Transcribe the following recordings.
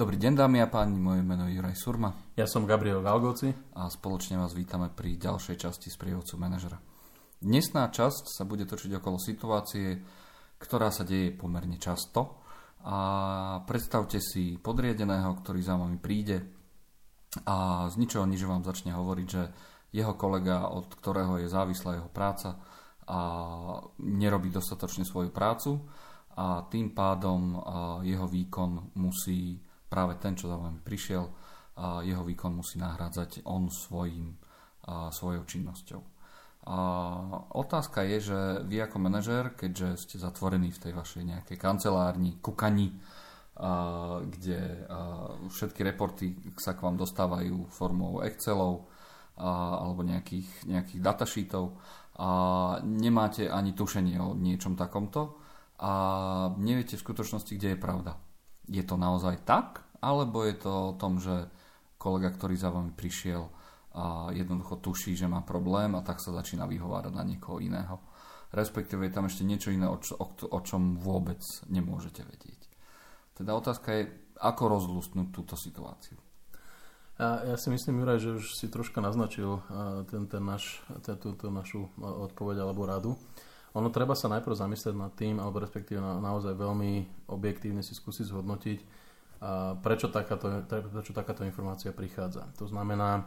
Dobrý deň dámy a páni, moje meno je Juraj Surma. Ja som Gabriel Galgoci. A spoločne vás vítame pri ďalšej časti z prievodcu manažera. Dnesná časť sa bude točiť okolo situácie, ktorá sa deje pomerne často. A predstavte si podriadeného, ktorý za vami príde a z ničoho nič vám začne hovoriť, že jeho kolega, od ktorého je závislá jeho práca, a nerobí dostatočne svoju prácu a tým pádom jeho výkon musí práve ten, čo za vami prišiel, jeho výkon musí nahrádzať on svojim, svojou činnosťou. A otázka je, že vy ako manažér, keďže ste zatvorení v tej vašej nejakej kancelárni, kukani, a, kde a, všetky reporty sa k vám dostávajú formou Excelov a, alebo nejakých, nejakých datasheetov a nemáte ani tušenie o niečom takomto a neviete v skutočnosti, kde je pravda. Je to naozaj tak? Alebo je to o tom, že kolega, ktorý za vami prišiel a jednoducho tuší, že má problém a tak sa začína vyhovárať na niekoho iného. Respektíve je tam ešte niečo iné, o, čo, o, o čom vôbec nemôžete vedieť. Teda otázka je, ako rozlústnuť túto situáciu. Ja, ja si myslím, Juraj, že už si troška naznačil ten, ten naš, ten, túto našu odpoveď alebo radu. Ono treba sa najprv zamyslieť nad tým, alebo respektíve na, naozaj veľmi objektívne si skúsiť zhodnotiť, prečo takáto, prečo takáto informácia prichádza. To znamená,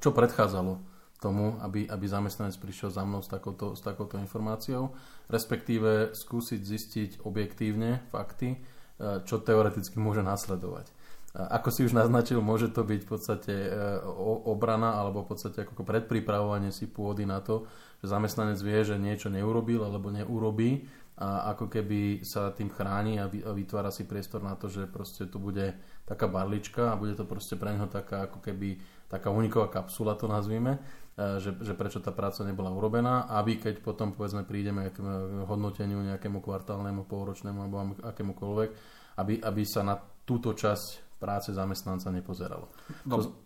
čo predchádzalo tomu, aby, aby zamestnanec prišiel za mnou s takouto, s takouto informáciou, respektíve skúsiť zistiť objektívne fakty, čo teoreticky môže nasledovať. Ako si už naznačil, môže to byť v podstate e, obrana alebo v podstate ako predpripravovanie si pôdy na to, že zamestnanec vie, že niečo neurobil alebo neurobí a ako keby sa tým chráni a vytvára si priestor na to, že proste tu bude taká barlička a bude to proste pre neho taká ako keby taká uniková kapsula to nazvime, e, že, že prečo tá práca nebola urobená, aby keď potom povedzme prídeme k hodnoteniu nejakému kvartálnemu, polročnému alebo akémukoľvek, aby, aby sa na túto časť práce zamestnanca nepozeralo.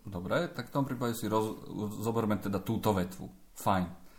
Dobre, tak v tom prípade si roz, zoberme teda túto vetvu. Fajn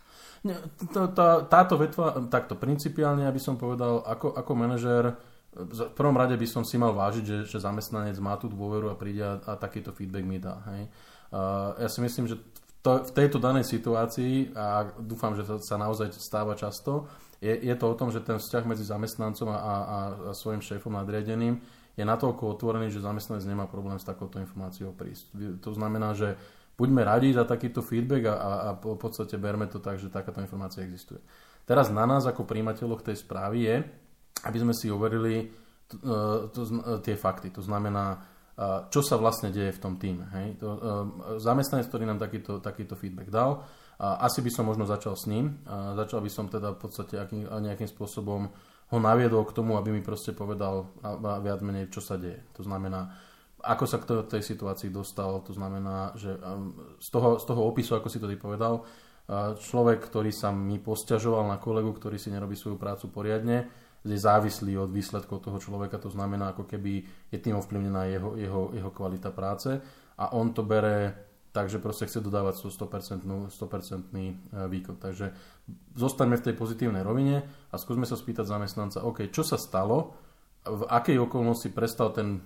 tá, táto vetva, takto principiálne, aby som povedal, ako, ako manažér, v prvom rade by som si mal vážiť, že, že zamestnanec má tú dôveru a príde a, a takýto feedback mi dá. Hej. Uh, ja si myslím, že to, v tejto danej situácii, a dúfam, že to sa naozaj stáva často, je, je to o tom, že ten vzťah medzi zamestnancom a, a, a svojim šéfom nadriadeným je natoľko otvorený, že zamestnanec nemá problém s takouto informáciou prísť. To znamená, že buďme radi za takýto feedback a, a, a v podstate berme to tak, že takáto informácia existuje. Teraz na nás ako príjimateľoch tej správy je, aby sme si overili to, e, to, e, tie fakty. To znamená, e, čo sa vlastne deje v tom týme. Hej? To, zamestnanec, ktorý nám takýto, takýto feedback dal, asi by som možno začal s ním. Začal by som teda v podstate aký, nejakým spôsobom ho naviedol k tomu, aby mi proste povedal viac menej, čo sa deje. To znamená, ako sa k tej situácii dostal, to znamená, že um, z toho, z toho opisu, ako si to ty povedal, uh, človek, ktorý sa mi posťažoval na kolegu, ktorý si nerobí svoju prácu poriadne, je závislý od výsledkov toho človeka, to znamená, ako keby je tým ovplyvnená jeho, jeho, jeho kvalita práce a on to bere tak, že proste chce dodávať 100%, 100% uh, výkon. Takže zostaňme v tej pozitívnej rovine a skúsme sa spýtať zamestnanca, OK, čo sa stalo, v akej okolnosti prestal ten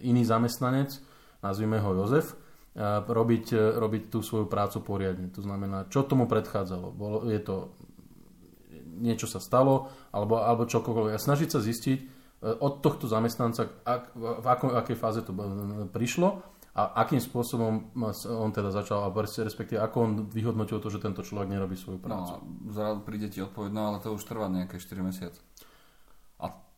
iný zamestnanec, nazvime ho Jozef, robiť, robiť tú svoju prácu poriadne. To znamená, čo tomu predchádzalo. Bolo, je to, niečo sa stalo, alebo, alebo čokoľvek. A snažiť sa zistiť e, od tohto zamestnanca, ak, v ako, akej fáze to prišlo a akým spôsobom on teda začal, alebo respektíve ako on vyhodnotil to, že tento človek nerobí svoju prácu. No, zrazu príde ti odpoveď, no ale to už trvá nejaké 4 mesiace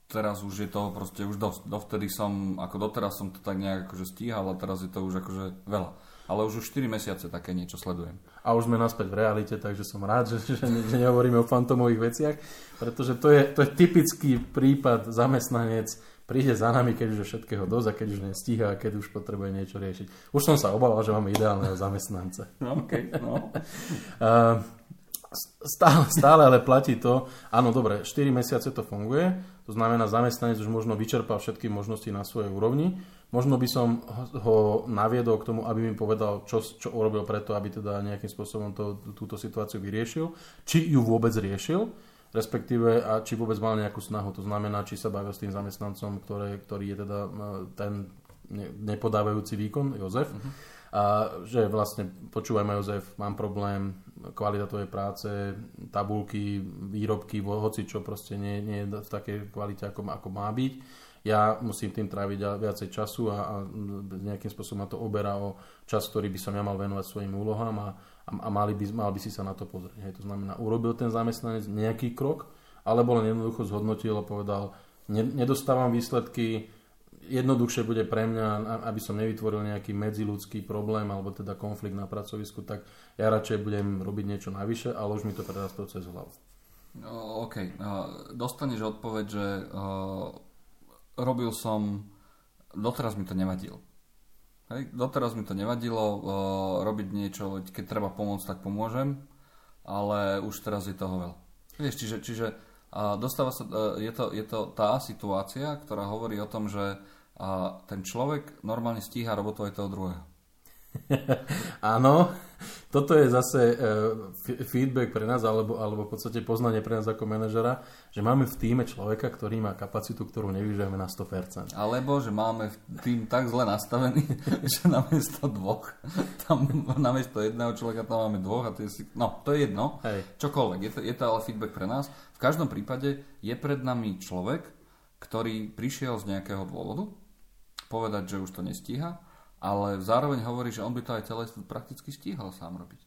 teraz už je toho proste už dosť. Dovtedy som, ako doteraz som to tak nejak akože stíhal a teraz je to už akože veľa. Ale už už 4 mesiace také niečo sledujem. A už sme naspäť v realite, takže som rád, že, že, že nehovoríme o fantomových veciach, pretože to je, to je typický prípad zamestnanec, príde za nami, keď už je všetkého dosť a keď už nestíha a keď už potrebuje niečo riešiť. Už som sa obával, že máme ideálneho zamestnanca. No, okay, no. uh, stále, stále ale platí to, áno, dobre, 4 mesiace to funguje, to znamená, zamestnanec už možno vyčerpal všetky možnosti na svojej úrovni. Možno by som ho naviedol k tomu, aby mi povedal, čo, čo urobil preto, aby teda nejakým spôsobom to, túto situáciu vyriešil. Či ju vôbec riešil, respektíve a či vôbec mal nejakú snahu. To znamená, či sa bavil s tým zamestnancom, ktoré, ktorý je teda ten nepodávajúci výkon, Jozef. Uh-huh. A že vlastne, počúvaj ma Jozef, mám problém, kvalita tvojej práce, tabulky, výrobky, hoci čo proste nie, nie je v takej kvalite, ako, ako má byť. Ja musím tým tráviť viacej času a, a nejakým spôsobom ma to oberá o čas, ktorý by som ja mal venovať svojim úlohám a, a, a mali by, mal by si sa na to pozrieť. Hej, to znamená, urobil ten zamestnanec nejaký krok, alebo len jednoducho zhodnotil a povedal, nedostávam výsledky, jednoduchšie bude pre mňa, aby som nevytvoril nejaký medziludský problém alebo teda konflikt na pracovisku, tak ja radšej budem robiť niečo navyše, ale už mi to prerastlo cez hlavu. No, OK. Uh, dostaneš odpoveď, že uh, robil som, doteraz mi to nevadilo. Hej, doteraz mi to nevadilo uh, robiť niečo, keď treba pomôcť, tak pomôžem, ale už teraz je toho veľa. Vieš, čiže, čiže uh, dostáva sa, uh, je, to, je to tá situácia, ktorá hovorí o tom, že a ten človek normálne stíha robotu aj toho druhého. Áno, toto je zase uh, feedback pre nás, alebo, alebo v podstate poznanie pre nás ako manažera, že máme v týme človeka, ktorý má kapacitu, ktorú nevyžujeme na 100%. Alebo, že máme tým tak zle nastavený, že namiesto dvoch, tam namiesto jedného človeka tam máme dvoch a to je si... No, to je jedno. Hej. Čokoľvek, je to, je to ale feedback pre nás. V každom prípade je pred nami človek, ktorý prišiel z nejakého dôvodu, povedať, že už to nestíha, ale zároveň hovorí, že on by to aj celé prakticky stíhal sám robiť.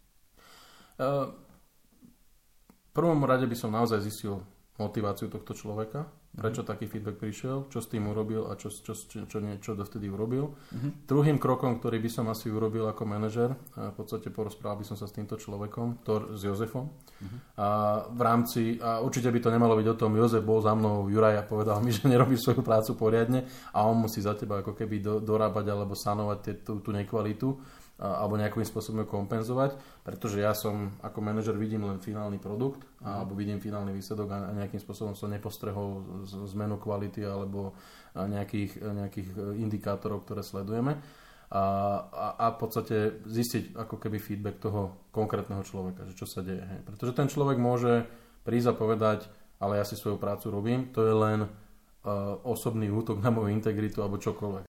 V prvom rade by som naozaj zistil motiváciu tohto človeka, prečo taký feedback prišiel, čo s tým urobil a čo, čo, čo, čo, čo dovtedy urobil. Mm-hmm. Druhým krokom, ktorý by som asi urobil ako manažer, v podstate porozprával by som sa s týmto človekom, to, s Jozefom. Mm-hmm. A v rámci, a určite by to nemalo byť o tom, Jozef bol za mnou, Juraj a povedal mi, že nerobí svoju prácu poriadne a on musí za teba ako keby do, dorábať alebo sanovať tú, tú nekvalitu alebo nejakým spôsobom kompenzovať, pretože ja som ako manažer vidím len finálny produkt alebo vidím finálny výsledok a nejakým spôsobom som nepostrehol zmenu kvality alebo nejakých, nejakých indikátorov, ktoré sledujeme a, a, a v podstate zistiť ako keby feedback toho konkrétneho človeka, že čo sa deje. Hej. Pretože ten človek môže prísť a povedať, ale ja si svoju prácu robím, to je len uh, osobný útok na moju integritu alebo čokoľvek.